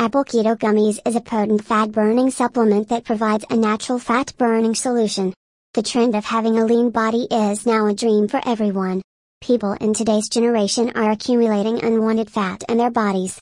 Apple Keto Gummies is a potent fat burning supplement that provides a natural fat burning solution. The trend of having a lean body is now a dream for everyone. People in today's generation are accumulating unwanted fat in their bodies.